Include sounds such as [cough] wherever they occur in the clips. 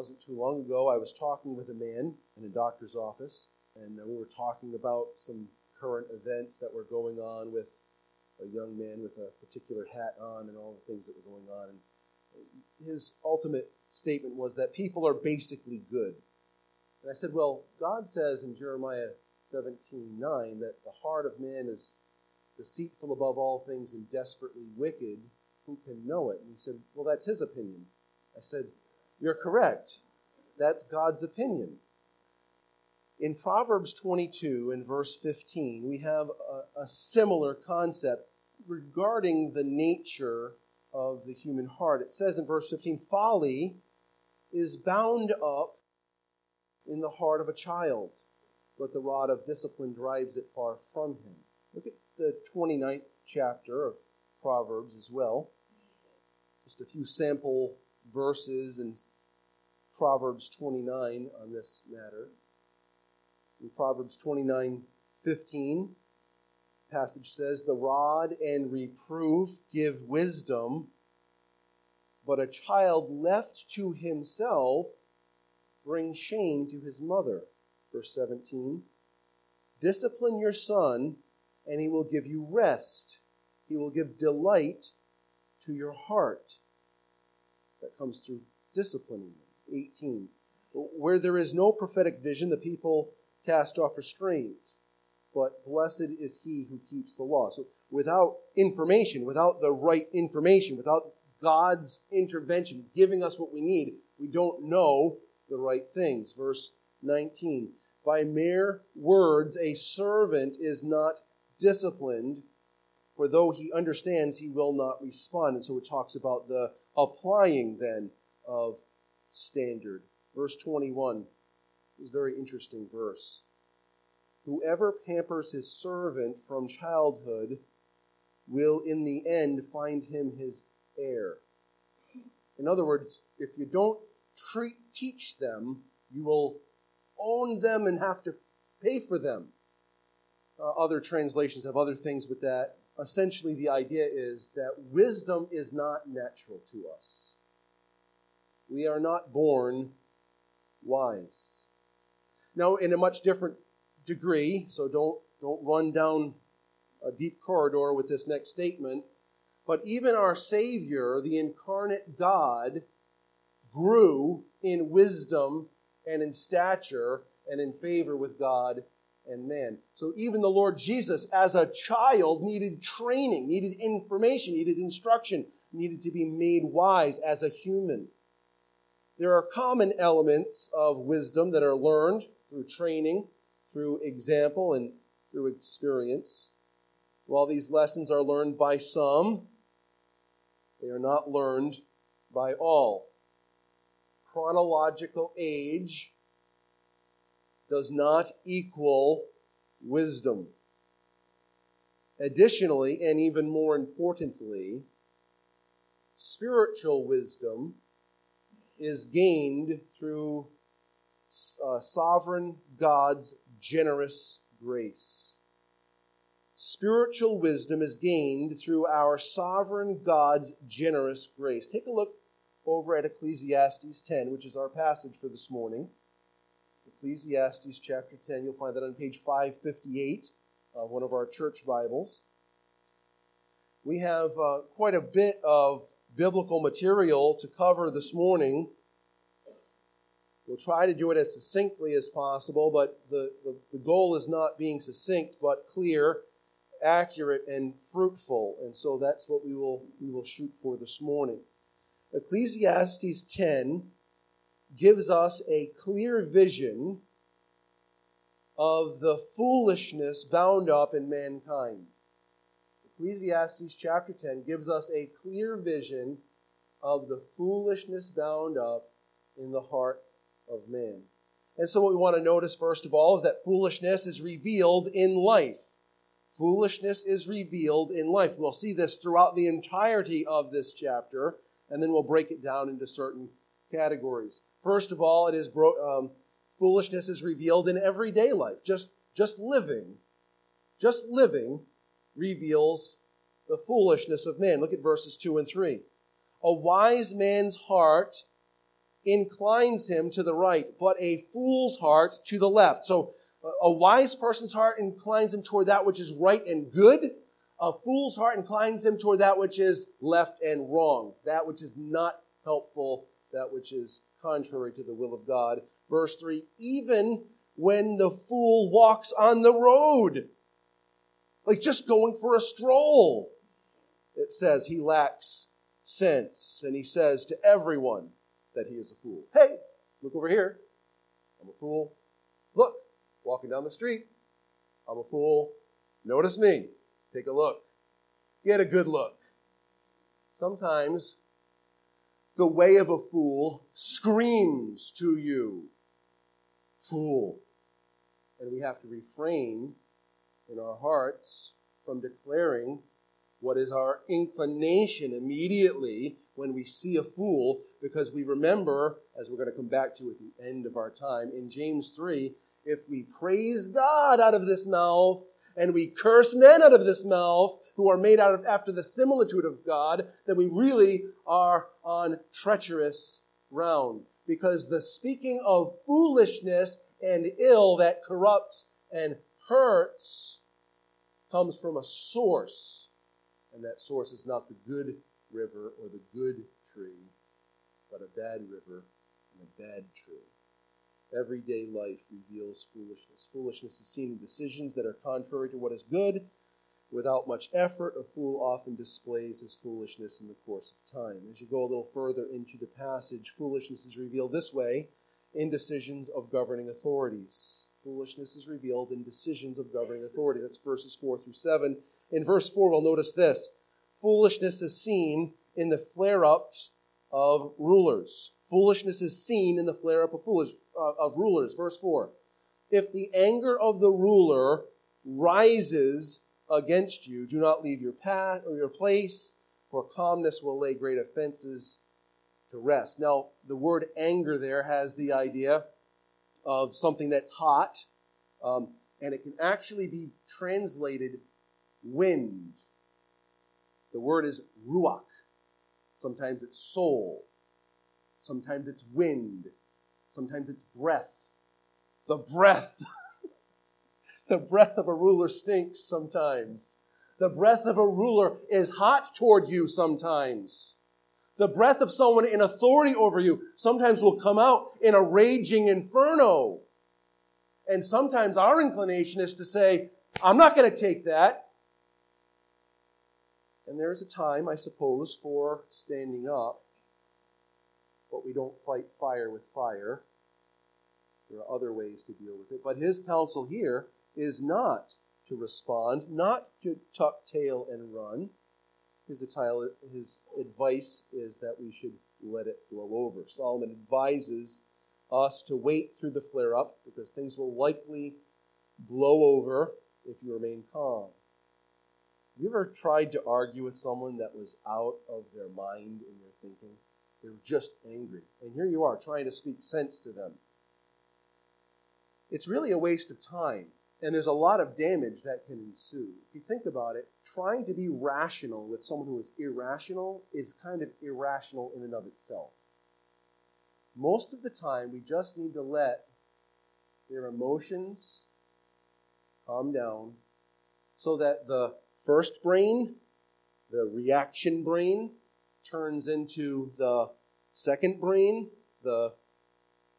wasn't too long ago, I was talking with a man in a doctor's office, and uh, we were talking about some current events that were going on with a young man with a particular hat on and all the things that were going on. And uh, his ultimate statement was that people are basically good. And I said, Well, God says in Jeremiah 17 9 that the heart of man is deceitful above all things and desperately wicked. Who can know it? And he said, Well, that's his opinion. I said, You're correct. That's God's opinion. In Proverbs 22 and verse 15, we have a, a similar concept regarding the nature of the human heart. It says in verse 15, Folly is bound up in the heart of a child, but the rod of discipline drives it far from him. Look at the 29th chapter of Proverbs as well. Just a few sample verses in Proverbs 29 on this matter. In Proverbs 29 15, passage says, The rod and reproof give wisdom, but a child left to himself brings shame to his mother. Verse 17 Discipline your son, and he will give you rest. He will give delight to your heart. That comes through disciplining them. 18. Where there is no prophetic vision, the people cast off restraint but blessed is he who keeps the law. So without information, without the right information, without God's intervention, giving us what we need, we don't know the right things. Verse 19. By mere words, a servant is not disciplined, for though he understands, he will not respond. And so it talks about the applying then of standard. Verse 21 is a very interesting verse. Whoever pampers his servant from childhood will in the end find him his heir. In other words, if you don't treat, teach them, you will own them and have to pay for them. Uh, other translations have other things with that. Essentially, the idea is that wisdom is not natural to us. We are not born wise. Now, in a much different degree, so don't, don't run down a deep corridor with this next statement. But even our Savior, the incarnate God, grew in wisdom and in stature and in favor with God and man. So even the Lord Jesus, as a child, needed training, needed information, needed instruction, needed to be made wise as a human. There are common elements of wisdom that are learned through training through example and through experience. While these lessons are learned by some, they are not learned by all. Chronological age does not equal wisdom. Additionally, and even more importantly, spiritual wisdom is gained through uh, sovereign God's generous grace. Spiritual wisdom is gained through our sovereign God's generous grace. Take a look over at Ecclesiastes 10, which is our passage for this morning. Ecclesiastes chapter 10, you'll find that on page 558 of one of our church Bibles. We have uh, quite a bit of biblical material to cover this morning We'll try to do it as succinctly as possible, but the, the, the, goal is not being succinct, but clear, accurate, and fruitful. And so that's what we will, we will shoot for this morning. Ecclesiastes 10 gives us a clear vision of the foolishness bound up in mankind. Ecclesiastes chapter 10 gives us a clear vision of the foolishness bound up in the heart of man. And so, what we want to notice, first of all, is that foolishness is revealed in life. Foolishness is revealed in life. We'll see this throughout the entirety of this chapter, and then we'll break it down into certain categories. First of all, it is bro- um, foolishness is revealed in everyday life. Just, just living, just living reveals the foolishness of man. Look at verses 2 and 3. A wise man's heart inclines him to the right, but a fool's heart to the left. So a wise person's heart inclines him toward that which is right and good. A fool's heart inclines him toward that which is left and wrong, that which is not helpful, that which is contrary to the will of God. Verse 3 Even when the fool walks on the road, like just going for a stroll, it says he lacks sense. And he says to everyone that he is a fool. Hey, look over here. I'm a fool. Look, walking down the street. I'm a fool. Notice me. Take a look. Get a good look. Sometimes the way of a fool screams to you, fool. And we have to refrain in our hearts from declaring what is our inclination immediately when we see a fool, because we remember, as we're going to come back to at the end of our time, in James 3, if we praise God out of this mouth and we curse men out of this mouth who are made out of after the similitude of God, then we really are on treacherous ground. Because the speaking of foolishness and ill that corrupts and hurts comes from a source, and that source is not the good river or the good tree, but a bad river and a bad tree. Everyday life reveals foolishness. Foolishness is seen in decisions that are contrary to what is good. Without much effort, a fool often displays his foolishness in the course of time. As you go a little further into the passage, foolishness is revealed this way in decisions of governing authorities. Foolishness is revealed in decisions of governing authority. That's verses 4 through 7. In verse 4, we'll notice this foolishness is seen in the flare ups of rulers. Foolishness is seen in the flare up of, foolish, uh, of rulers. Verse 4. If the anger of the ruler rises against you, do not leave your path or your place, for calmness will lay great offenses to rest. Now, the word anger there has the idea of something that's hot, um, and it can actually be translated wind. The word is ruach. Sometimes it's soul. Sometimes it's wind. Sometimes it's breath. The breath. [laughs] the breath of a ruler stinks sometimes. The breath of a ruler is hot toward you sometimes. The breath of someone in authority over you sometimes will come out in a raging inferno. And sometimes our inclination is to say, I'm not going to take that. And there's a time, I suppose, for standing up, but we don't fight fire with fire. There are other ways to deal with it. But his counsel here is not to respond, not to tuck tail and run. His, his advice is that we should let it blow over. Solomon advises us to wait through the flare up because things will likely blow over if you remain calm. Have you ever tried to argue with someone that was out of their mind in their thinking? They were just angry. And here you are trying to speak sense to them. It's really a waste of time. And there's a lot of damage that can ensue. If you think about it, trying to be rational with someone who is irrational is kind of irrational in and of itself. Most of the time, we just need to let their emotions calm down so that the first brain, the reaction brain, turns into the second brain, the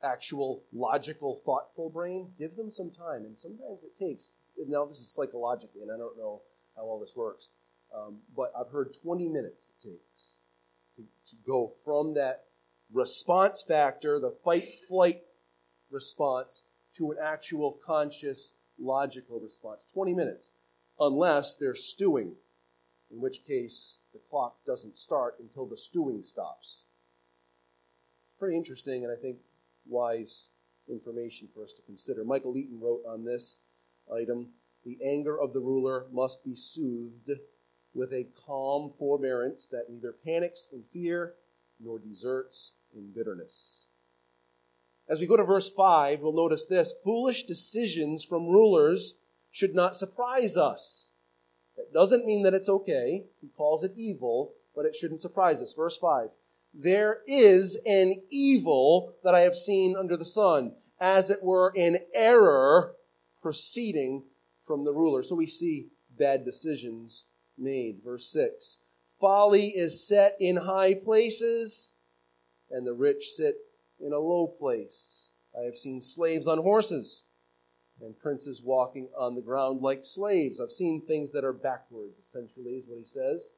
actual logical, thoughtful brain. Give them some time. And sometimes it takes, now this is psychologically, and I don't know how all this works, um, but I've heard 20 minutes it takes to, to go from that response factor, the fight flight response, to an actual conscious, logical response. 20 minutes, unless they're stewing, in which case the clock doesn't start until the stewing stops. It's pretty interesting, and I think wise information for us to consider. Michael Eaton wrote on this item The anger of the ruler must be soothed with a calm forbearance that neither panics in fear nor deserts in bitterness. As we go to verse 5, we'll notice this foolish decisions from rulers should not surprise us. That doesn't mean that it's okay. He calls it evil, but it shouldn't surprise us. Verse 5 there is an evil that I have seen under the sun, as it were an error proceeding from the ruler. So we see bad decisions made. Verse 6 Folly is set in high places, and the rich sit in a low place. I have seen slaves on horses and princes walking on the ground like slaves. I've seen things that are backwards, essentially, is what he says.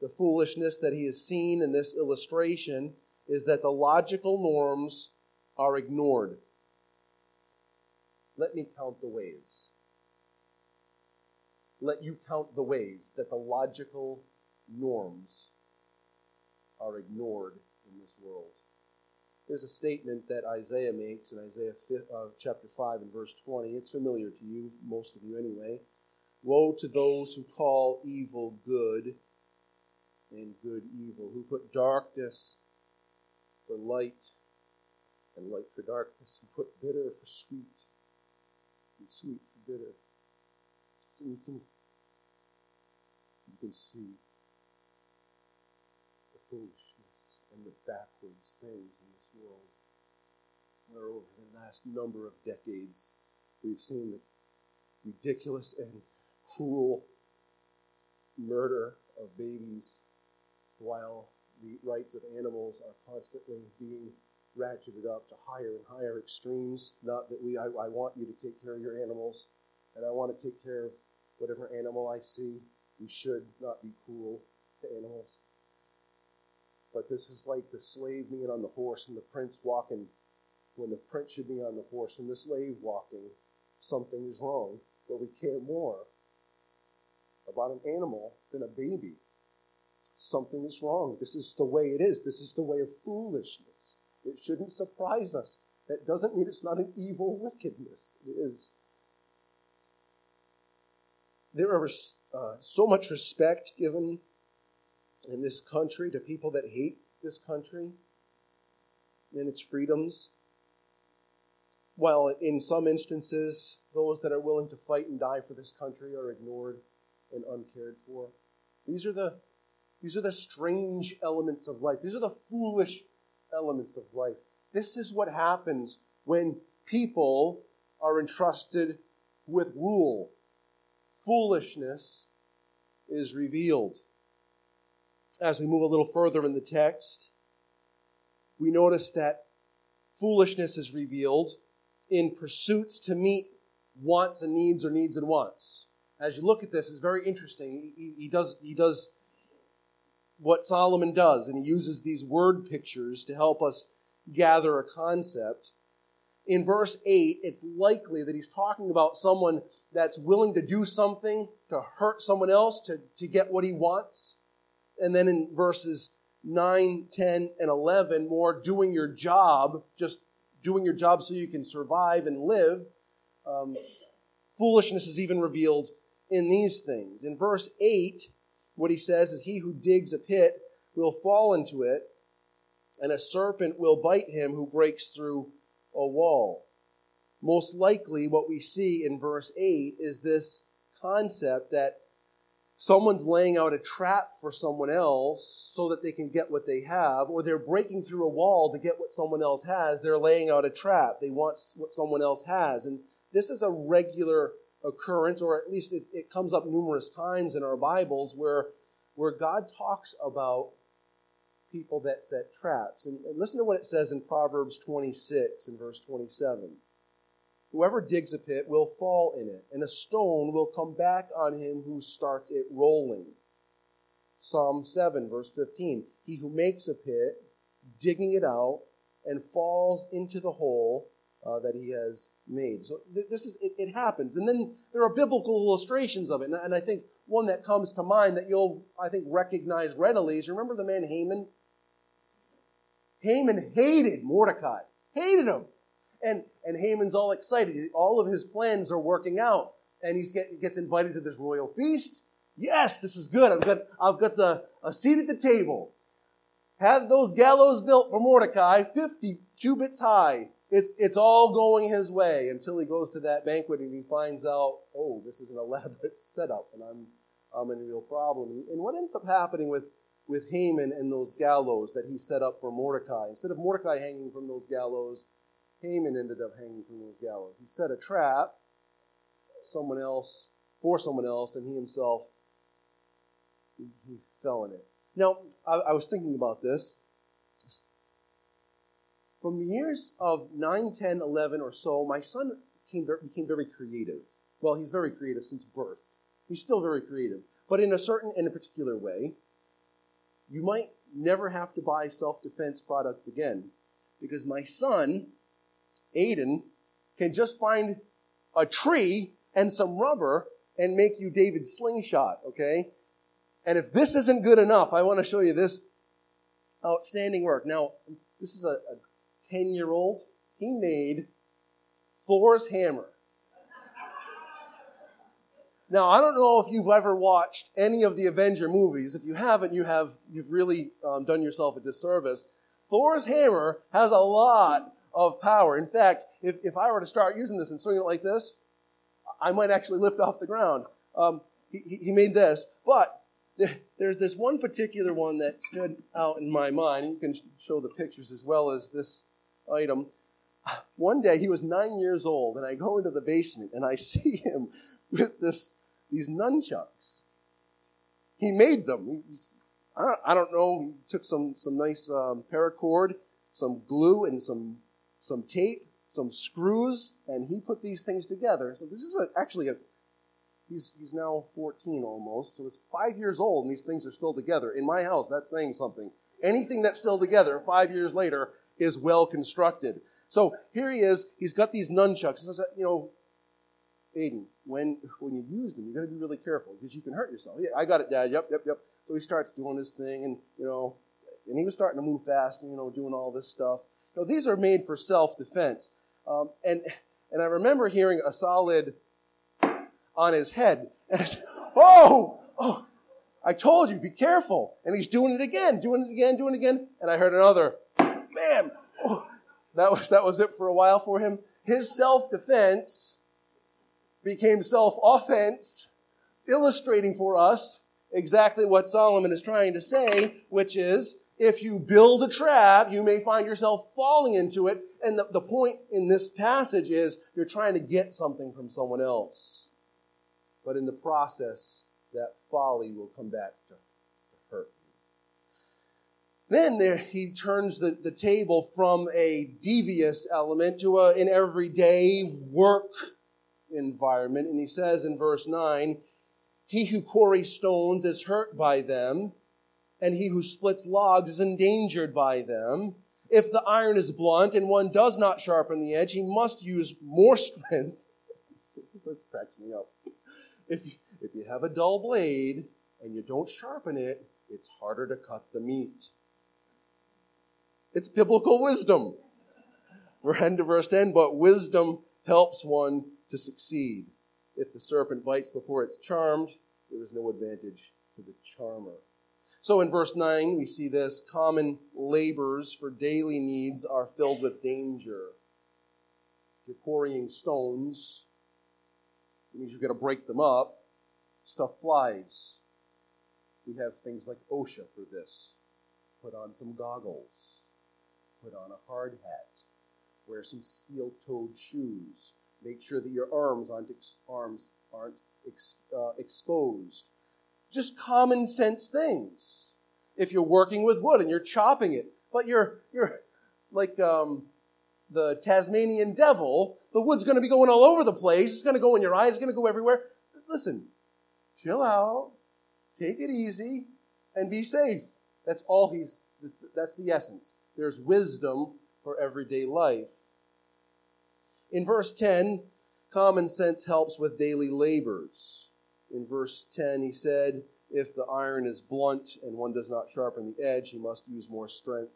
The foolishness that he has seen in this illustration is that the logical norms are ignored. Let me count the ways. Let you count the ways that the logical norms are ignored in this world. There's a statement that Isaiah makes in Isaiah 5, uh, chapter 5 and verse 20. It's familiar to you, most of you anyway. Woe to those who call evil good and good evil, who put darkness for light and light for darkness, who put bitter for sweet and sweet for bitter. So you can, you can see the foolishness and the backwards things in this world. Where over the last number of decades, we've seen the ridiculous and cruel murder of babies while the rights of animals are constantly being ratcheted up to higher and higher extremes. Not that we, I, I want you to take care of your animals, and I want to take care of whatever animal I see. We should not be cruel to animals. But this is like the slave being on the horse and the prince walking when the prince should be on the horse and the slave walking. Something is wrong, but we care more about an animal than a baby. Something is wrong. This is the way it is. This is the way of foolishness. It shouldn't surprise us. That doesn't mean it's not an evil wickedness. It is. There is uh, so much respect given in this country to people that hate this country and its freedoms. While in some instances, those that are willing to fight and die for this country are ignored and uncared for. These are the, these are the strange elements of life. These are the foolish elements of life. This is what happens when people are entrusted with rule. Foolishness is revealed as we move a little further in the text, we notice that foolishness is revealed in pursuits to meet wants and needs or needs and wants. As you look at this, it's very interesting. He, he, does, he does what Solomon does, and he uses these word pictures to help us gather a concept. In verse 8, it's likely that he's talking about someone that's willing to do something to hurt someone else to, to get what he wants. And then in verses 9, 10, and 11, more doing your job, just doing your job so you can survive and live. Um, foolishness is even revealed in these things. In verse 8, what he says is, He who digs a pit will fall into it, and a serpent will bite him who breaks through a wall. Most likely, what we see in verse 8 is this concept that someone's laying out a trap for someone else so that they can get what they have, or they're breaking through a wall to get what someone else has. They're laying out a trap. They want what someone else has. And this is a regular occurrence, or at least it, it comes up numerous times in our Bibles where, where God talks about people that set traps. And, and listen to what it says in Proverbs 26 and verse 27. Whoever digs a pit will fall in it, and a stone will come back on him who starts it rolling. Psalm 7, verse 15. He who makes a pit, digging it out, and falls into the hole uh, that he has made. So th- this is it, it, happens, and then there are biblical illustrations of it, and, and I think one that comes to mind that you'll I think recognize readily is remember the man Haman. Haman hated Mordecai, hated him. And, and Haman's all excited. All of his plans are working out. And he get, gets invited to this royal feast. Yes, this is good. I've got, I've got the, a seat at the table. Have those gallows built for Mordecai, 50 cubits high. It's, it's all going his way until he goes to that banquet and he finds out, oh, this is an [laughs] elaborate setup and I'm, I'm in a real problem. And what ends up happening with, with Haman and those gallows that he set up for Mordecai. Instead of Mordecai hanging from those gallows, Haman ended up hanging from those gallows. He set a trap, someone else, for someone else, and he himself, he, he fell in it. Now, I, I was thinking about this. From the years of 9, 10, 11 or so, my son became, became very creative. Well, he's very creative since birth. He's still very creative, but in a certain and a particular way. You might never have to buy self-defense products again because my son, Aiden, can just find a tree and some rubber and make you David's slingshot, okay? And if this isn't good enough, I want to show you this outstanding work. Now, this is a 10 year old. He made Thor's hammer. Now, I don't know if you've ever watched any of the Avenger movies. If you haven't, you have, you've really um, done yourself a disservice. Thor's hammer has a lot of power. In fact, if, if I were to start using this and swing it like this, I might actually lift off the ground. Um, he, he made this, but there's this one particular one that stood out in my mind. You can show the pictures as well as this item. One day he was nine years old, and I go into the basement and I [laughs] see him with this these nunchucks. He made them. I don't know. He took some some nice um, paracord, some glue, and some some tape, some screws, and he put these things together. So this is a, actually a. He's he's now 14 almost, so he's five years old, and these things are still together. In my house, that's saying something. Anything that's still together five years later is well constructed. So here he is. He's got these nunchucks. You know, Aiden, when when you use them, you got to be really careful because you can hurt yourself. Yeah, I got it, Dad. Yep, yep, yep. So he starts doing his thing, and you know, and he was starting to move fast, and you know, doing all this stuff. You know, these are made for self-defense, um, and and I remember hearing a solid on his head, and I said, "Oh, oh." I told you, be careful. And he's doing it again, doing it again, doing it again. And I heard another, bam. Oh, that was, that was it for a while for him. His self-defense became self-offense, illustrating for us exactly what Solomon is trying to say, which is, if you build a trap, you may find yourself falling into it. And the, the point in this passage is you're trying to get something from someone else. But in the process, that folly will come back to. Then there, he turns the, the table from a devious element to a, an everyday work environment. And he says in verse 9, He who quarries stones is hurt by them, and he who splits logs is endangered by them. If the iron is blunt and one does not sharpen the edge, he must use more strength. [laughs] this cracks me up. If you, if you have a dull blade and you don't sharpen it, it's harder to cut the meat. It's biblical wisdom. We're to verse 10, but wisdom helps one to succeed. If the serpent bites before it's charmed, there is no advantage to the charmer. So in verse 9, we see this common labors for daily needs are filled with danger. If you're quarrying stones, it means you've got to break them up. Stuff flies. We have things like OSHA for this. Put on some goggles. Put on a hard hat. Wear some steel toed shoes. Make sure that your arms aren't, ex- arms aren't ex- uh, exposed. Just common sense things. If you're working with wood and you're chopping it, but you're, you're like um, the Tasmanian devil, the wood's going to be going all over the place. It's going to go in your eyes. It's going to go everywhere. Listen, chill out, take it easy, and be safe. That's all he's, that's the essence. There's wisdom for everyday life. In verse 10, common sense helps with daily labors. In verse 10, he said, If the iron is blunt and one does not sharpen the edge, he must use more strength.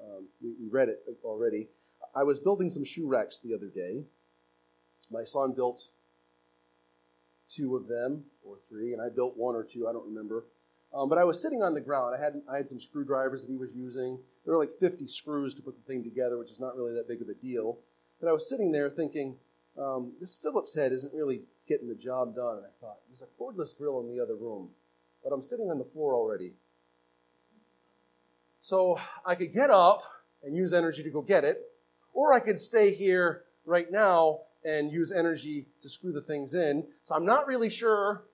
Um, we, we read it already. I was building some shoe racks the other day. My son built two of them, or three, and I built one or two, I don't remember. Um, but I was sitting on the ground. I had, I had some screwdrivers that he was using. There were like 50 screws to put the thing together, which is not really that big of a deal. But I was sitting there thinking, um, this Phillips head isn't really getting the job done. And I thought, there's a cordless drill in the other room, but I'm sitting on the floor already. So I could get up and use energy to go get it, or I could stay here right now and use energy to screw the things in. So I'm not really sure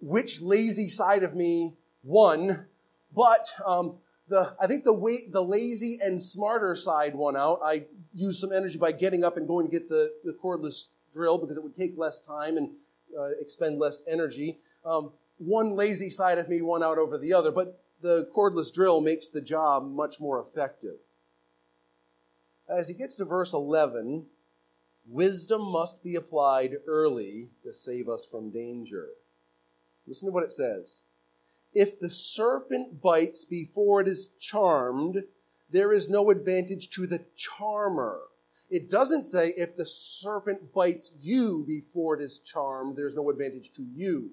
which lazy side of me won, but um, the I think the way, the lazy and smarter side won out. I used some energy by getting up and going to get the, the cordless drill because it would take less time and uh, expend less energy. Um, one lazy side of me won out over the other, but the cordless drill makes the job much more effective. As he gets to verse 11, wisdom must be applied early to save us from danger. Listen to what it says. If the serpent bites before it is charmed, there is no advantage to the charmer. It doesn't say if the serpent bites you before it is charmed, there's no advantage to you.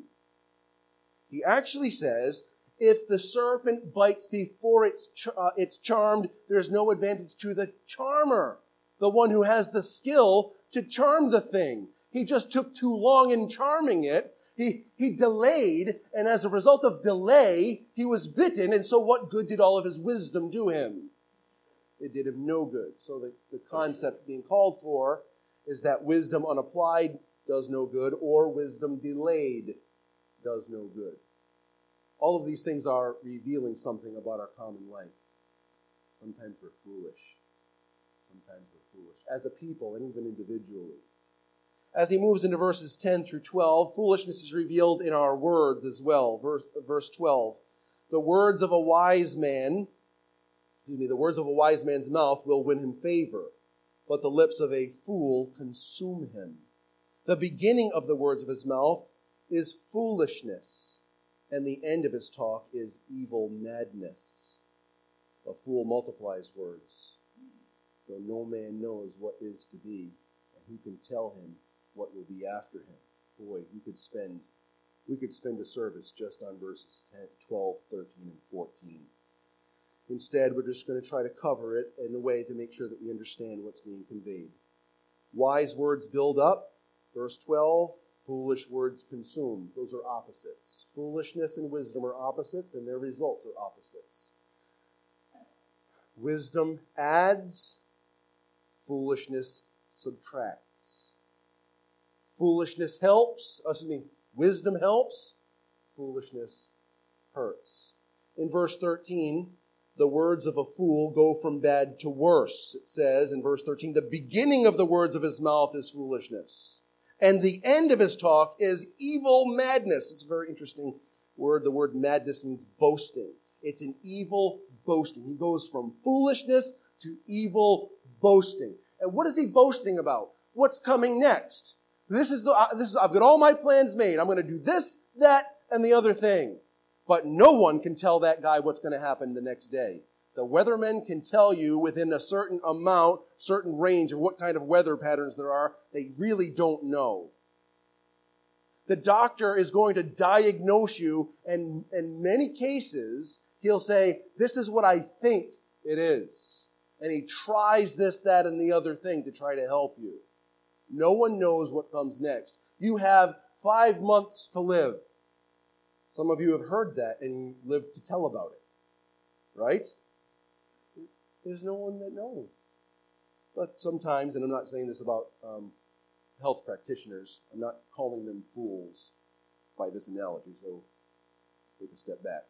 He actually says if the serpent bites before it's, uh, it's charmed, there's no advantage to the charmer, the one who has the skill to charm the thing. He just took too long in charming it. He, he delayed, and as a result of delay, he was bitten, and so what good did all of his wisdom do him? It did him no good. So the, the concept being called for is that wisdom unapplied does no good, or wisdom delayed does no good. All of these things are revealing something about our common life. Sometimes we're foolish. Sometimes we're foolish. As a people and even individually. As he moves into verses 10 through 12, foolishness is revealed in our words as well. Verse, verse 12. The words of a wise man, excuse me, the words of a wise man's mouth will win him favor, but the lips of a fool consume him. The beginning of the words of his mouth is foolishness and the end of his talk is evil madness. A fool multiplies words, though no man knows what is to be, and who can tell him what will be after him. Boy, we could spend we could spend a service just on verses 10, 12, 13, and 14. Instead, we're just going to try to cover it in a way to make sure that we understand what's being conveyed. Wise words build up. Verse 12, Foolish words consume. Those are opposites. Foolishness and wisdom are opposites, and their results are opposites. Wisdom adds, foolishness subtracts. Foolishness helps, uh, excuse me, wisdom helps, foolishness hurts. In verse 13, the words of a fool go from bad to worse. It says in verse 13, the beginning of the words of his mouth is foolishness and the end of his talk is evil madness. It's a very interesting word. The word madness means boasting. It's an evil boasting. He goes from foolishness to evil boasting. And what is he boasting about? What's coming next? This is the, uh, this is, I've got all my plans made. I'm going to do this, that, and the other thing. But no one can tell that guy what's going to happen the next day. The weathermen can tell you within a certain amount, certain range of what kind of weather patterns there are. They really don't know. The doctor is going to diagnose you, and in many cases, he'll say, This is what I think it is. And he tries this, that, and the other thing to try to help you. No one knows what comes next. You have five months to live. Some of you have heard that and lived to tell about it. Right? There's no one that knows. But sometimes, and I'm not saying this about um, health practitioners, I'm not calling them fools by this analogy, so take a step back.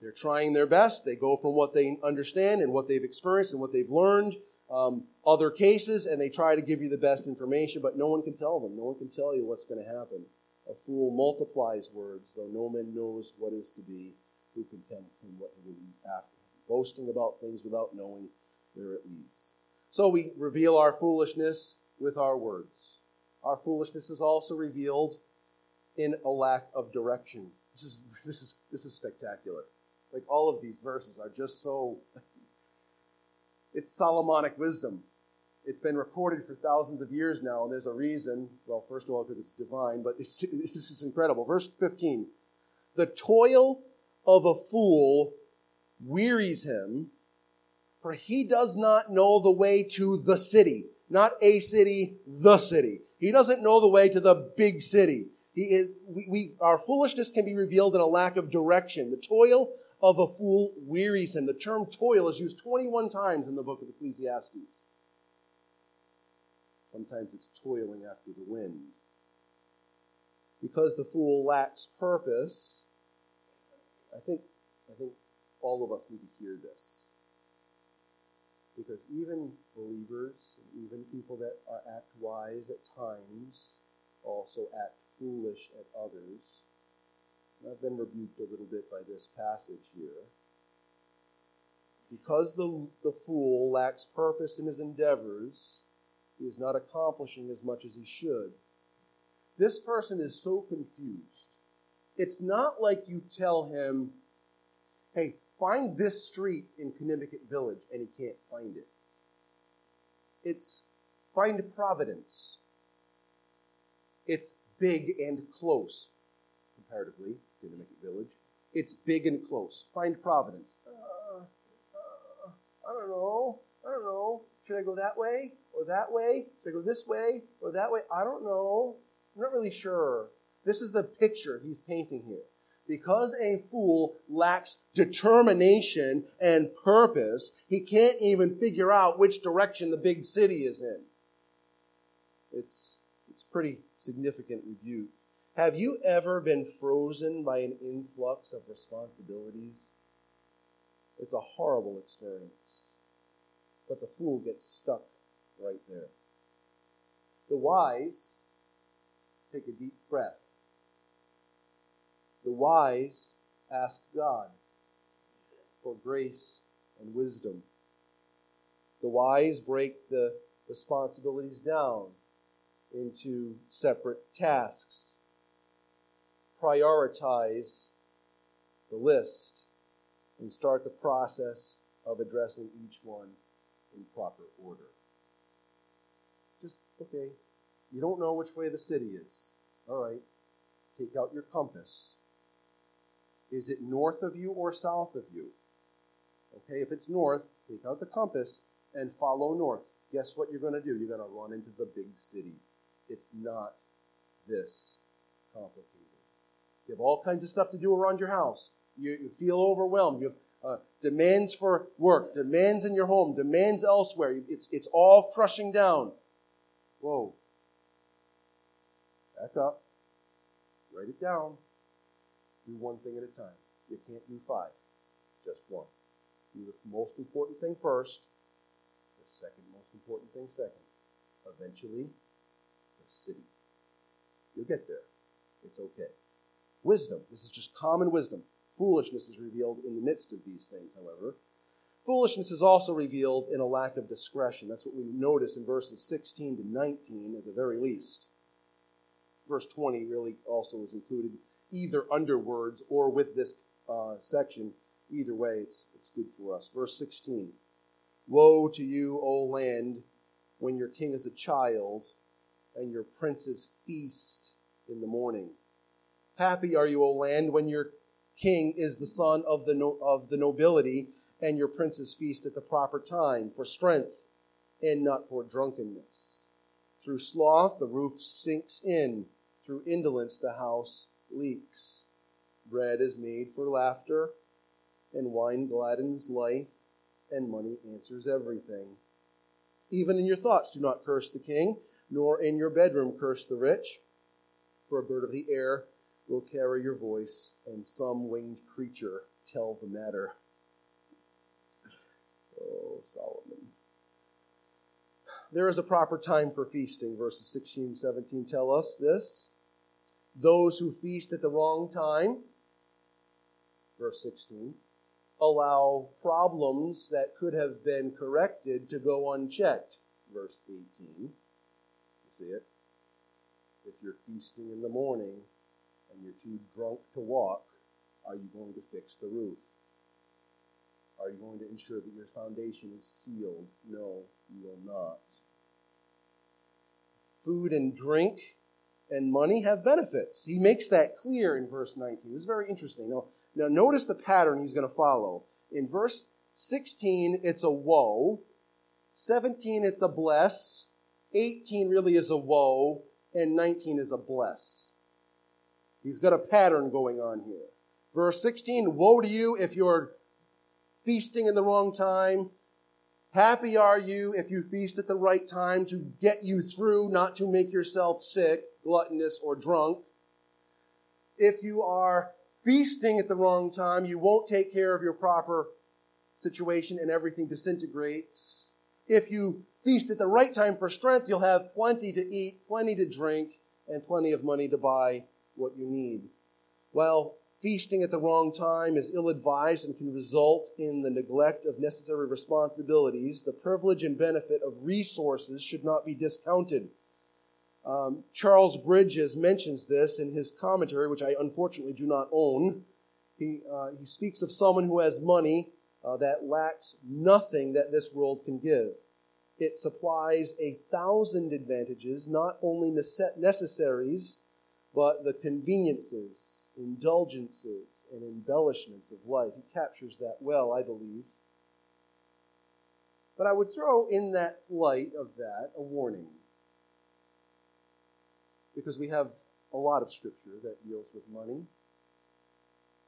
They're trying their best. They go from what they understand and what they've experienced and what they've learned, um, other cases, and they try to give you the best information, but no one can tell them. No one can tell you what's going to happen. A fool multiplies words, though no man knows what is to be. Who can tell him what he will be after? boasting about things without knowing where it leads. So we reveal our foolishness with our words. Our foolishness is also revealed in a lack of direction. This is, [laughs] this is, this is spectacular. Like all of these verses are just so. [laughs] It's Solomonic wisdom. It's been recorded for thousands of years now, and there's a reason. Well, first of all, because it's divine, but it's, [laughs] this is incredible. Verse 15 The toil of a fool wearies him, for he does not know the way to the city. Not a city, the city. He doesn't know the way to the big city. He is, we, we, our foolishness can be revealed in a lack of direction. The toil of a fool wearies him. The term toil is used 21 times in the book of Ecclesiastes. Sometimes it's toiling after the wind. Because the fool lacks purpose, I think, I think all of us need to hear this. Because even believers, even people that act wise at times, also act foolish at others. I've been rebuked a little bit by this passage here. Because the, the fool lacks purpose in his endeavors, he is not accomplishing as much as he should. This person is so confused. It's not like you tell him, hey, find this street in Connecticut Village, and he can't find it. It's find Providence. It's big and close, comparatively, Connecticut Village. It's big and close. Find Providence. Uh, uh, I don't know. I don't know. Should I go that way or that way? Should I go this way or that way? I don't know. I'm not really sure. This is the picture he's painting here. Because a fool lacks determination and purpose, he can't even figure out which direction the big city is in. It's, it's pretty significant rebuke. Have you ever been frozen by an influx of responsibilities? It's a horrible experience. But the fool gets stuck right there. The wise take a deep breath. The wise ask God for grace and wisdom. The wise break the responsibilities down into separate tasks. Prioritize the list and start the process of addressing each one in proper order. Just, okay, you don't know which way the city is. All right, take out your compass. Is it north of you or south of you? Okay, if it's north, take out the compass and follow north. Guess what you're going to do? You're going to run into the big city. It's not this complicated. You have all kinds of stuff to do around your house. You, you feel overwhelmed. You have uh, demands for work, demands in your home, demands elsewhere. It's, it's all crushing down. Whoa. Back up. Write it down. Do one thing at a time. You can't do five, just one. Do the most important thing first, the second most important thing second. Eventually, the city. You'll get there. It's okay. Wisdom. This is just common wisdom. Foolishness is revealed in the midst of these things, however. Foolishness is also revealed in a lack of discretion. That's what we notice in verses 16 to 19 at the very least. Verse 20 really also is included either under words or with this uh, section. Either way, it's, it's good for us. Verse 16 Woe to you, O land, when your king is a child and your princes feast in the morning. Happy are you, O land, when your king is the son of the, no, of the nobility and your princes feast at the proper time for strength and not for drunkenness. Through sloth, the roof sinks in. Through indolence, the house leaks. Bread is made for laughter, and wine gladdens life, and money answers everything. Even in your thoughts, do not curse the king, nor in your bedroom curse the rich, for a bird of the air will carry your voice, and some winged creature tell the matter. Oh, Solomon. There is a proper time for feasting. Verses 16 and 17 tell us this. Those who feast at the wrong time, verse 16, allow problems that could have been corrected to go unchecked. Verse 18. You see it? If you're feasting in the morning and you're too drunk to walk, are you going to fix the roof? Are you going to ensure that your foundation is sealed? No, you will not. Food and drink and money have benefits. He makes that clear in verse 19. This is very interesting. Now, now notice the pattern he's going to follow. In verse 16, it's a woe. 17, it's a bless. 18 really is a woe. And 19 is a bless. He's got a pattern going on here. Verse 16 Woe to you if you're feasting in the wrong time. Happy are you if you feast at the right time to get you through, not to make yourself sick, gluttonous, or drunk. If you are feasting at the wrong time, you won't take care of your proper situation and everything disintegrates. If you feast at the right time for strength, you'll have plenty to eat, plenty to drink, and plenty of money to buy what you need. While feasting at the wrong time is ill advised and can result in the neglect of necessary responsibilities, the privilege and benefit of resources should not be discounted. Um, Charles Bridges mentions this in his commentary, which I unfortunately do not own. He, uh, he speaks of someone who has money uh, that lacks nothing that this world can give. It supplies a thousand advantages, not only necessaries, but the conveniences, indulgences, and embellishments of life. He captures that well, I believe. But I would throw in that light of that a warning. Because we have a lot of scripture that deals with money.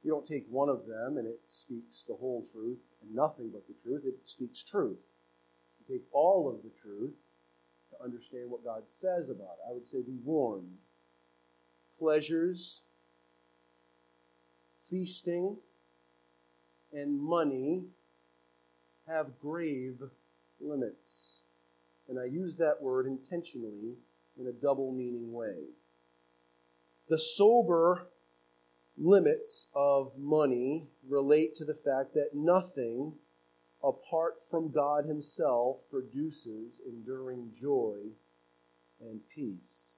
You don't take one of them and it speaks the whole truth and nothing but the truth. It speaks truth. You take all of the truth to understand what God says about it. I would say be warned. Pleasures, feasting, and money have grave limits. And I use that word intentionally in a double meaning way. The sober limits of money relate to the fact that nothing apart from God Himself produces enduring joy and peace.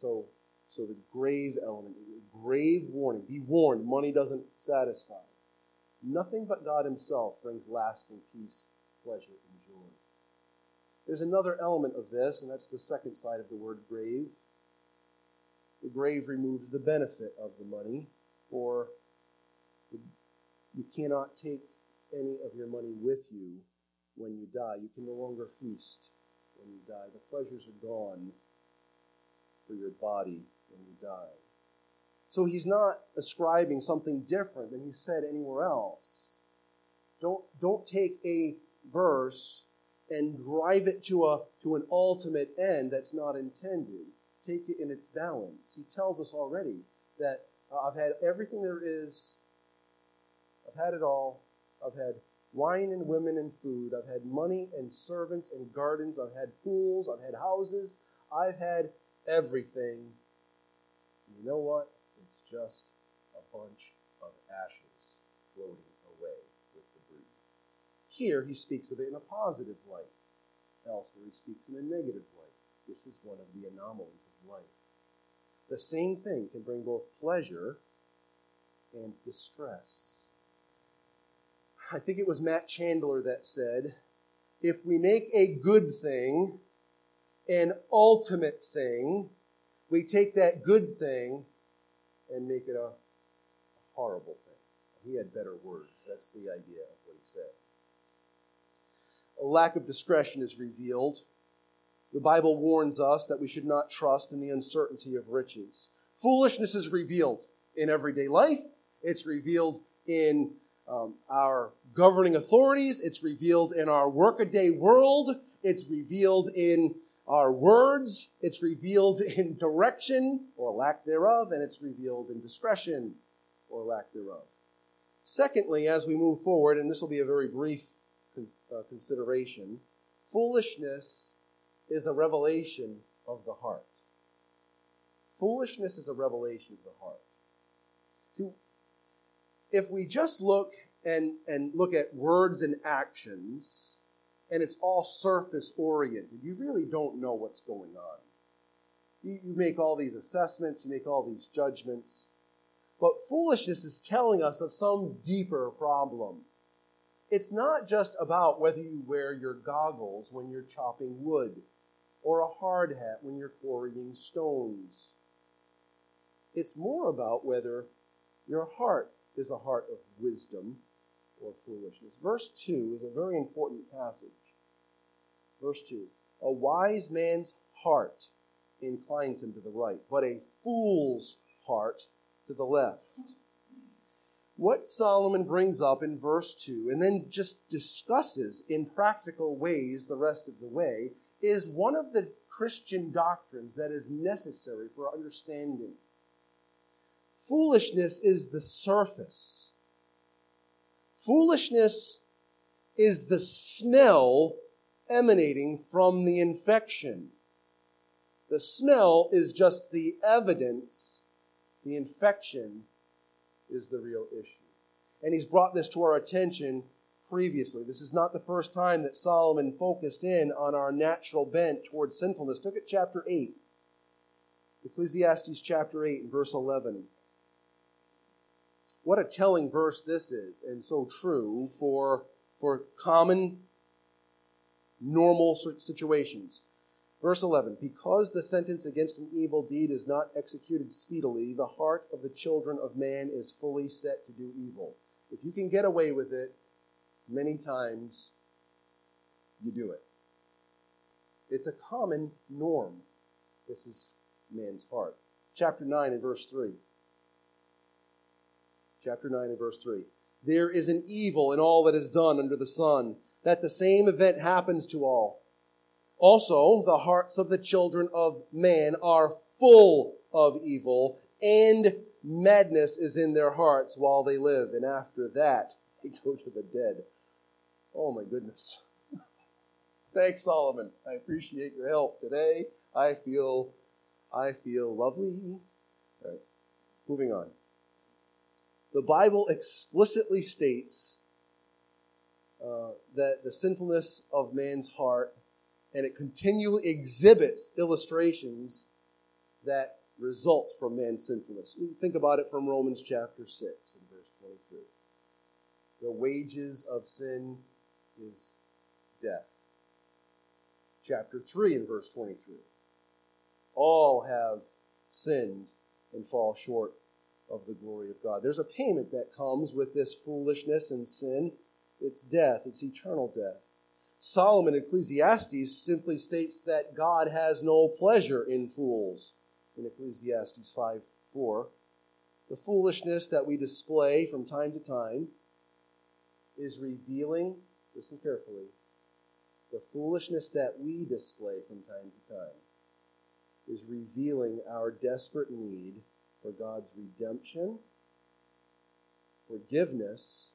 So, so the grave element, grave warning, be warned, money doesn't satisfy. Nothing but God Himself brings lasting peace, pleasure, and joy. There's another element of this, and that's the second side of the word grave the grave removes the benefit of the money, or you cannot take any of your money with you when you die. You can no longer feast when you die. The pleasures are gone for your body when you die. So he's not ascribing something different than he said anywhere else. Don't, don't take a verse and drive it to, a, to an ultimate end that's not intended take it in its balance. He tells us already that uh, I've had everything there is, I've had it all. I've had wine and women and food. I've had money and servants and gardens. I've had pools. I've had houses. I've had everything. You know what? It's just a bunch of ashes floating away with the breeze. Here he speaks of it in a positive light. Elsewhere he speaks in a negative light. This is one of the anomalies of life. The same thing can bring both pleasure and distress. I think it was Matt Chandler that said, if we make a good thing an ultimate thing, we take that good thing and make it a, horrible thing. He had better words. That's the idea of what he said. A lack of discretion is revealed the Bible warns us that we should not trust in the uncertainty of riches. Foolishness is revealed in everyday life. It's revealed in um, our governing authorities. It's revealed in our workaday world. It's revealed in our words. It's revealed [laughs] in direction or lack thereof, and it's revealed in discretion or lack thereof. Secondly, as we move forward, and this will be a very brief uh, consideration, foolishness is a revelation of the heart. Foolishness is a revelation of the heart. If we just look and, and look at words and actions, and it's all surface oriented, you really don't know what's going on. You, you make all these assessments, you make all these judgments, but foolishness is telling us of some deeper problem. It's not just about whether you wear your goggles when you're chopping wood or a hard hat when you're quarrying stones. It's more about whether your heart is a heart of wisdom or foolishness. Verse 2 is a very important passage. Verse 2 A wise man's heart inclines him to the right, but a fool's heart to the left. what Solomon brings up in verse 2 and then just discusses in practical ways the rest of the way is one of the Christian doctrines that is necessary for understanding. Foolishness is the surface. Foolishness is the smell emanating from the infection. The smell is just the evidence. The infection is the real issue. And he's brought this to our attention previously. This is not the first time that Solomon focused in on our natural bent towards sinfulness. Look at chapter 8. Ecclesiastes chapter 8 and verse 11. What a telling verse this is, and so true for, for common, normal situations. Verse 11 Because the sentence against an evil deed is not executed speedily, the heart of the children of man is fully set to do evil. If you can get away with it, many times you do it. It's a common norm. This is man's heart. Chapter 9 and verse 3. Chapter 9 and verse 3. There is an evil in all that is done under the sun, that the same event happens to all. Also, the hearts of the children of man are full of evil, and madness is in their hearts while they live, and after that [laughs] they go to the dead. Oh my goodness. [laughs] Thanks, Solomon. I appreciate your help today. I feel I feel lovely. All right. Moving on. The Bible explicitly states uh, that the sinfulness of man's heart, and it continually exhibits illustrations that result from man's sinfulness. Think about it from Romans chapter 6 and verse 23. The wages of sin is death. Chapter 3 and verse 23. All have sinned and fall short of the glory of God. There's a payment that comes with this foolishness and sin. It's death, it's eternal death. Solomon Ecclesiastes simply states that God has no pleasure in fools in Ecclesiastes 5 4. The foolishness that we display from time to time is revealing listen carefully, the foolishness that we display from time to time is revealing our desperate need for God's redemption, forgiveness,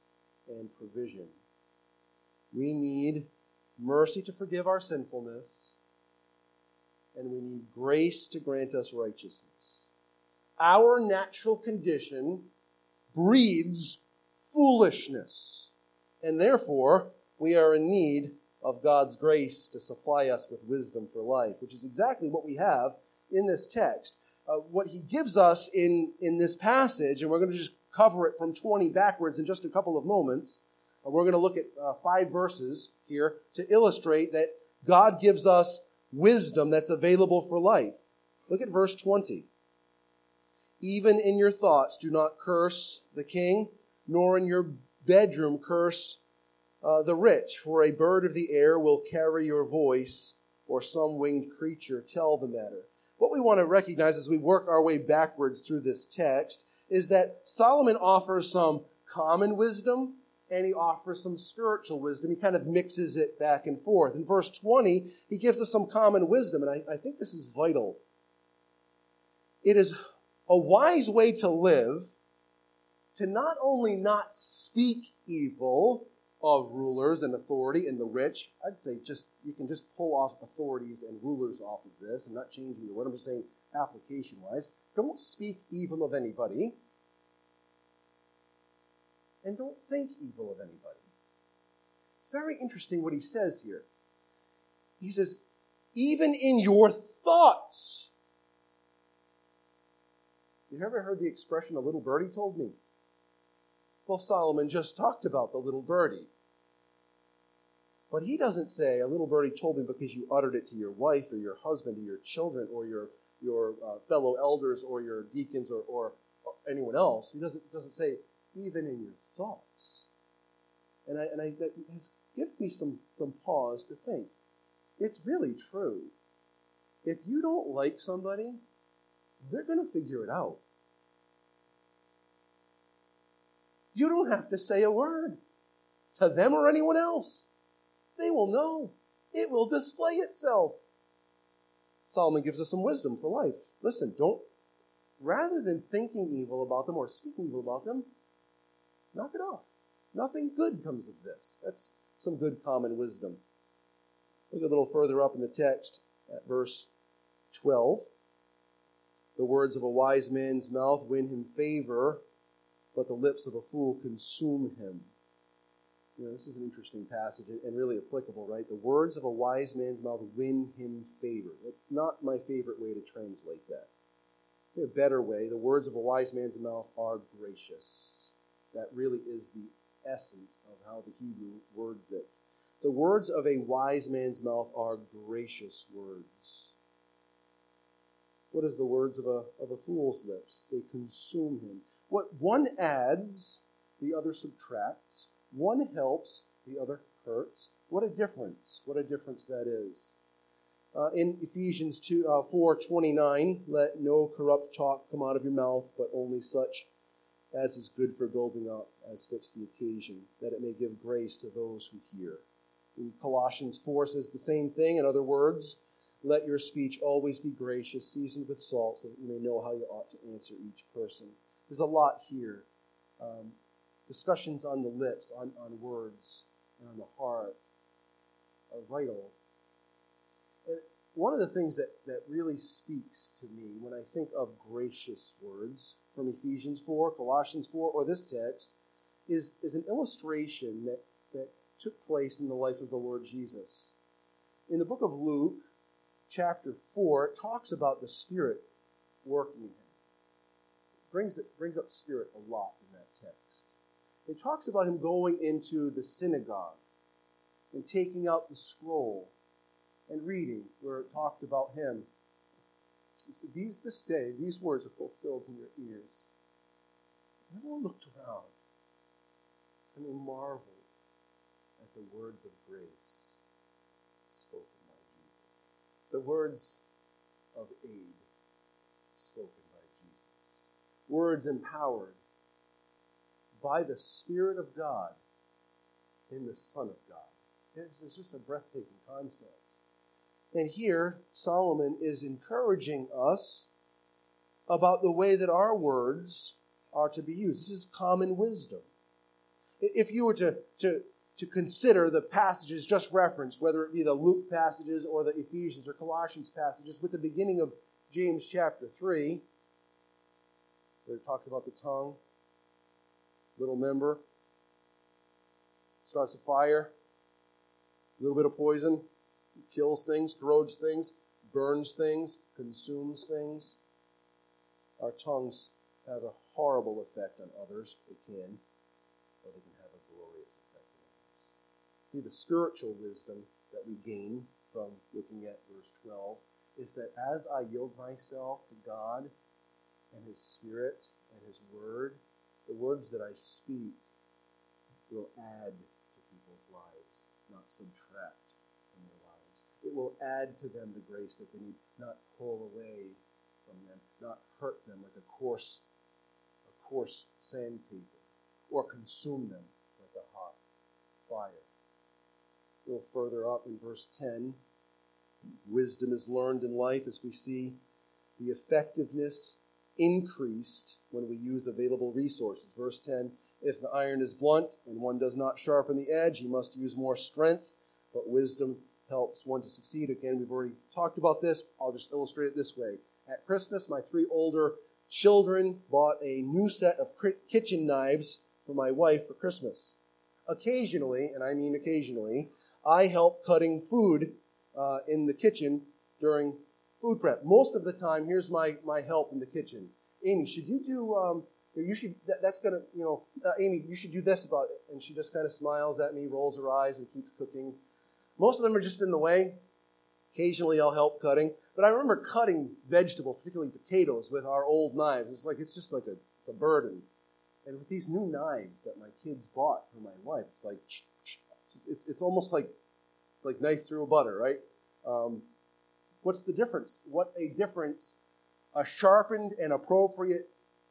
and provision. We need mercy to forgive our sinfulness, and we need grace to grant us righteousness. Our natural condition breeds foolishness, and therefore we are in need of God's grace to supply us with wisdom for life, which is exactly what we have in this text. Uh, what he gives us in, in this passage, and we're going to just cover it from 20 backwards in just a couple of moments. Uh, we're going to look at uh, five verses here to illustrate that God gives us wisdom that's available for life. Look at verse 20. Even in your thoughts, do not curse the king, nor in your bedroom curse uh, the rich, for a bird of the air will carry your voice, or some winged creature tell the matter. What we want to recognize as we work our way backwards through this text is that Solomon offers some common wisdom and he offers some spiritual wisdom. He kind of mixes it back and forth. In verse 20, he gives us some common wisdom, and I, I think this is vital. It is a wise way to live to not only not speak evil, of rulers and authority and the rich. I'd say just you can just pull off authorities and rulers off of this. I'm not changing the word. I'm just saying application wise. Don't speak evil of anybody. And don't think evil of anybody. It's very interesting what he says here. He says, even in your thoughts. You ever heard the expression, a little birdie told me? Well, Solomon just talked about the little birdie. But he doesn't say, a little birdie told me because you uttered it to your wife or your husband or your children or your, your uh, fellow elders or your deacons or, or, or, anyone else. He doesn't, doesn't say, even in your thoughts. And, I, and I, that has given me some, some pause to think. It's really true. If you don't like somebody, they're going to figure it out. You don't have to say a word to them or anyone else. They will know. It will display itself. Solomon gives us some wisdom for life. Listen, don't, rather than thinking evil about them or speaking evil about them, knock it off. Nothing good comes of this. That's some good common wisdom. Look a little further up in the text at verse 12. The words of a wise man's mouth win him favor, but the lips of a fool consume him. You know, this is an interesting passage and really applicable, right? The words of a wise man's mouth win him favor. That's not my favorite way to translate that. a better way, the words of a wise man's mouth are gracious. That really is the essence of how the Hebrew words it. The words of a wise man's mouth are gracious words. What is the words of a, of a fool's lips? They consume him. What one adds, the other subtracts. One helps, the other hurts. What a difference. What a difference that is. Uh, in Ephesians 2, uh, 4 29, let no corrupt talk come out of your mouth, but only such as is good for building up, as fits the occasion, that it may give grace to those who hear. In Colossians 4 says the same thing. In other words, let your speech always be gracious, seasoned with salt, so that you may know how you ought to answer each person. There's a lot here. Um, discussions on the lips, on, on words, and on the heart are vital. And one of the things that, that really speaks to me when I think of gracious words from Ephesians 4, Colossians 4, or this text is, is an illustration that, that took place in the life of the Lord Jesus. In the book of Luke, chapter 4, it talks about the Spirit working in him. It brings, it brings up Spirit a lot in that text. It talks about him going into the synagogue and taking out the scroll and reading where it talked about him. He said, These this day, these words are fulfilled in your ears. And Everyone looked around and they marveled at the words of grace spoken by Jesus. The words of aid spoken by Jesus. Words empowered by the Spirit of God in the Son of God. This is just a breathtaking concept. And here, Solomon is encouraging us about the way that our words are to be used. This is common wisdom. If you were to, to, to consider the passages just referenced, whether it be the Luke passages or the Ephesians or Colossians passages, with the beginning of James chapter 3, where it talks about the tongue, little member, starts a fire, a little bit of poison, kills things, corrodes things, burns things, consumes things. Our tongues have a horrible effect on others. They can, or they can have a glorious effect on others. See, the spiritual wisdom that we gain from looking at verse 12 is that as I yield myself to God and His Spirit and His Word, the words that I speak will add to people's lives, not subtract from their lives. It will add to them the grace that they need, not pull away from them, not hurt them like a coarse, a coarse sandpaper, or consume them like a hot fire. A little further up in verse 10, wisdom is learned in life as we see the effectiveness increased when we use available resources. Verse 10 If the iron is blunt and one does not sharpen the edge, he must use more strength, but wisdom helps one to succeed. Again, we've already talked about this. I'll just illustrate it this way. At Christmas, my three older children bought a new set of kitchen knives for my wife for Christmas. Occasionally, and I mean occasionally, I help cutting food uh, in the kitchen during food prep. Most of the time, here's my, my help in the kitchen. Amy, should you do, um, you should, that, that's going to, you know, uh, Amy, you should do this about it. And she just kind of smiles at me, rolls her eyes, and keeps cooking. Most of them are just in the way. Occasionally I'll help cutting. But I remember cutting vegetables, particularly potatoes, with our old knives. It's like, it's just like a, it's a burden. And with these new knives that my kids bought for my wife, it's like, it's, it's almost like, like knife through a butter, right? Um, What's the difference? What a difference a sharpened and appropriate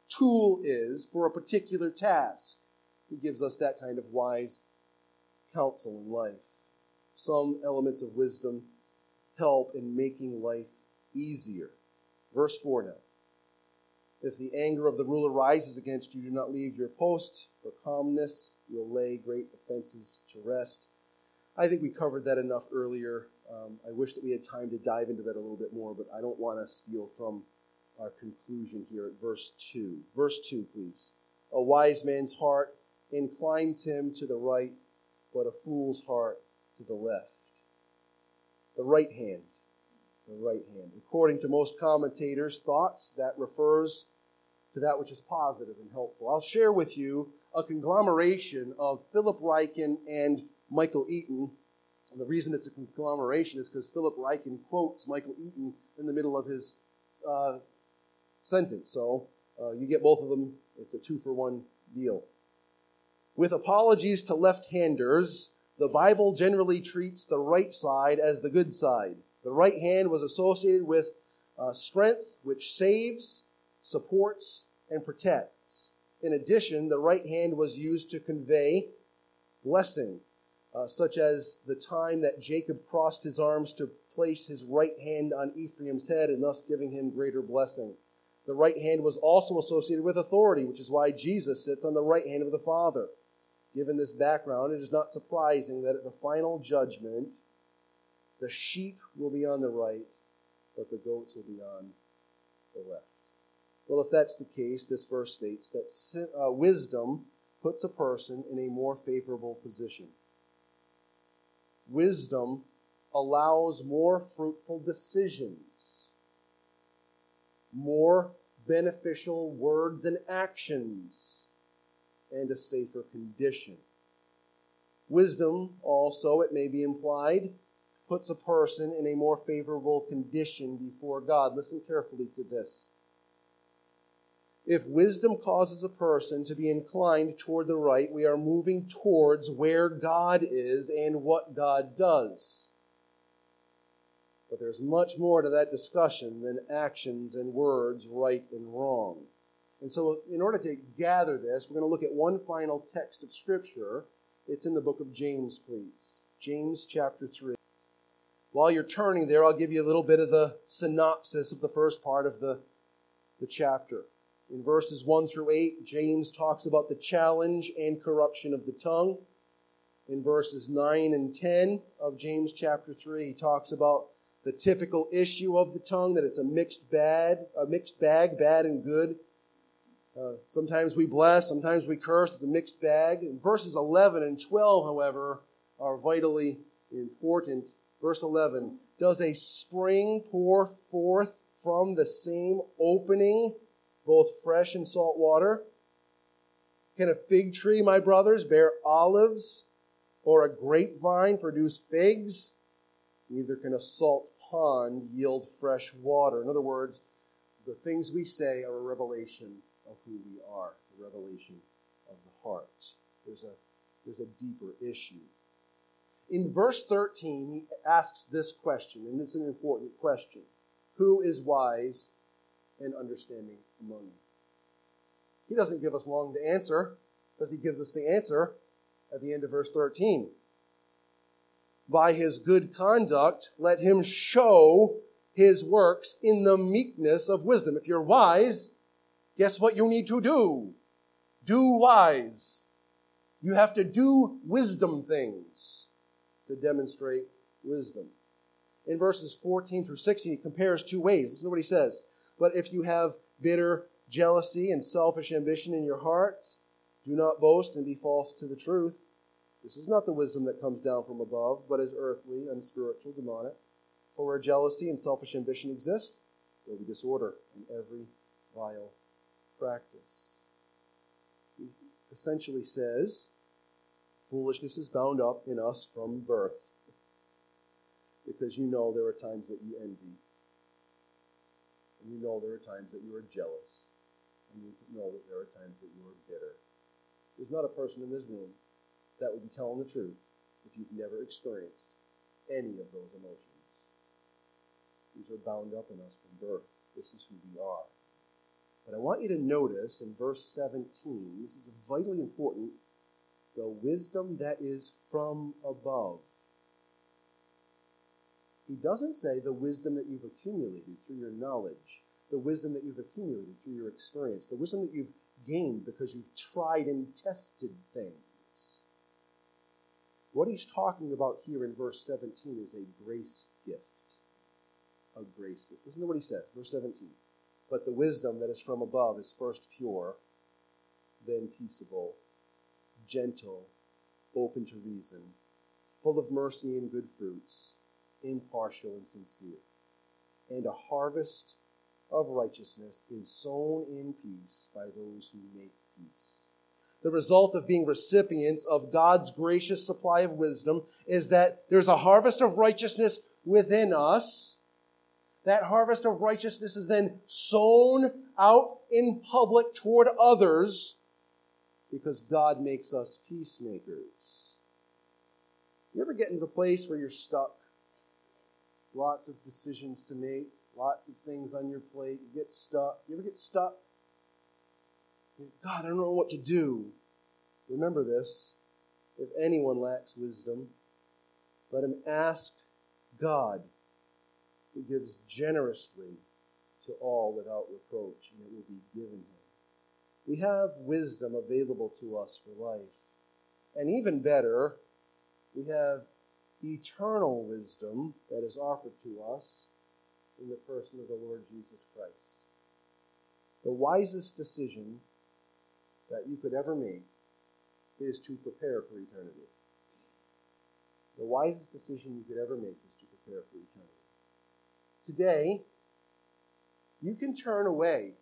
tool is for a particular task. He gives us that kind of wise counsel in life. Some elements of wisdom help in making life easier. Verse 4 now. If the anger of the ruler rises against you, do not leave your post. For calmness, you'll lay great offenses to rest. I think we covered that enough earlier. Um, I wish that we had time to dive into that a little bit more, but I don't want to steal from our conclusion here at verse 2. Verse 2, please. A wise man's heart inclines him to the right, but a fool's heart to the left. The right hand. The right hand. According to most commentators' thoughts, that refers to that which is positive and helpful. I'll share with you a conglomeration of Philip Ryken and Michael Eaton. And the reason it's a conglomeration is because Philip Ryken quotes Michael Eaton in the middle of his uh, sentence. So uh, you get both of them. It's a two for one deal. With apologies to left handers, the Bible generally treats the right side as the good side. The right hand was associated with uh, strength, which saves, supports, and protects. In addition, the right hand was used to convey blessing, uh, such as the time that Jacob crossed his arms to place his right hand on Ephraim's head and thus giving him greater blessing. The right hand was also associated with authority, which is why Jesus sits on the right hand of the Father. Given this background, it is not surprising that at the final judgment, the sheep will be on the right, but the goats will be on the left. Well, if that's the case, this verse states that uh, wisdom puts a person in a more favorable position. Wisdom allows more fruitful decisions, more beneficial words and actions, and a safer condition. Wisdom also, it may be implied, puts a person in a more favorable condition before God. Listen carefully to this. If wisdom causes a person to be inclined toward the right, we are moving towards where God is and what God does. But there's much more to that discussion than actions and words, right and wrong. And so, in order to gather this, we're going to look at one final text of Scripture. It's in the book of James, please. James chapter 3. While you're turning there, I'll give you a little bit of the synopsis of the first part of the, the chapter. In verses 1 through 8, James talks about the challenge and corruption of the tongue. In verses 9 and 10 of James chapter 3, he talks about the typical issue of the tongue, that it's a mixed bad, a mixed bag, bad and good. Uh, sometimes we bless, sometimes we curse. It's a mixed bag. In verses 11 and 12, however, are vitally important. Verse 11, does a spring pour forth from the same opening both fresh and salt water? Can a fig tree, my brothers, bear olives, or a grapevine produce figs? Neither can a salt pond yield fresh water. In other words, the things we say are a revelation of who we are. It's a revelation of the heart. There's a, there's a deeper issue. In verse 13, he asks this question, and it's an important question Who is wise and understanding among you. He doesn't give us long to answer, because he gives us the answer at the end of verse 13. By his good conduct, let him show his works in the meekness of wisdom. If you're wise, guess what you need to do? Do wise. You have to do wisdom things to demonstrate wisdom. In verses 14 through 16, he compares two ways. This is what he says. But if you have bitter jealousy and selfish ambition in your heart, do not boast and be false to the truth. This is not the wisdom that comes down from above, but is earthly, unspiritual, demonic. For where jealousy and selfish ambition exist, there will be disorder in every vile practice. He essentially says, foolishness is bound up in us from birth. Because you know there are times that you envy you know there are times that you are jealous. And you know that there are times that you are bitter. There's not a person in this room that would be telling the truth if you've never experienced any of those emotions. These are bound up in us from birth. This is who we are. But I want you to notice in verse 17, this is vitally important the wisdom that is from above. He doesn't say the wisdom that you've accumulated through your knowledge, the wisdom that you've accumulated through your experience, the wisdom that you've gained because you've tried and tested things. What he's talking about here in verse 17 is a grace gift. A grace gift. Listen to what he says, verse 17. But the wisdom that is from above is first pure, then peaceable, gentle, open to reason, full of mercy and good fruits, impartial and sincere. And a harvest of righteousness is sown in peace by those who make peace. The result of being recipients of God's gracious supply of wisdom is that there's a harvest of righteousness within us. That harvest of righteousness is then sown out in public toward others because God makes us peacemakers. You ever get into a place where you're stuck? Lots of decisions to make, lots of things on your plate. You get stuck. You ever get stuck? God, I don't know what to do. Remember this. If anyone lacks wisdom, let him ask God, who gives generously to all without reproach, and it will be given him. We have wisdom available to us for life. And even better, we have eternal wisdom that is offered to us in the person of the Lord Jesus Christ. The wisest decision that you could ever make is to prepare for eternity. The wisest decision you could ever make is to prepare for eternity. Today, you can turn away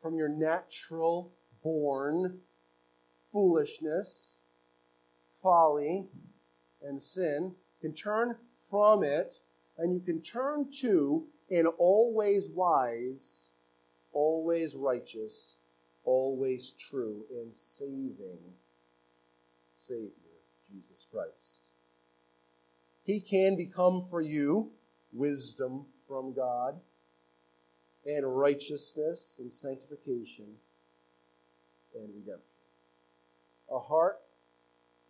from your natural born foolishness, folly, and sin. Can turn from it and you can turn to an always wise, always righteous, always true, and saving Savior, Jesus Christ. He can become for you wisdom from God and righteousness and sanctification and redemption. A heart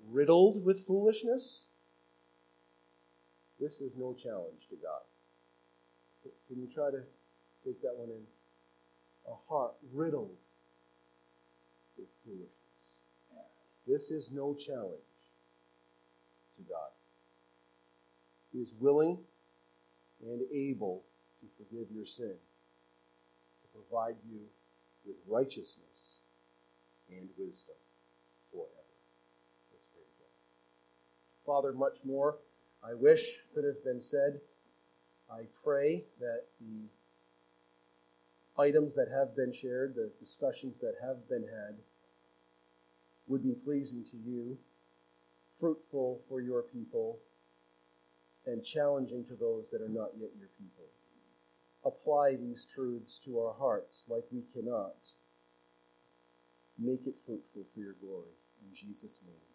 riddled with foolishness this is no challenge to God. Can you try to take that one in? A heart riddled with foolishness. This is no challenge to God. He is willing and able to forgive your sin, to provide you with righteousness and wisdom forever. Father, much more I wish could have been said. I pray that the items that have been shared, the discussions that have been had, would be pleasing to you, fruitful for your people, and challenging to those that are not yet your people. Apply these truths to our hearts like we cannot. Make it fruitful for your glory. In Jesus' name.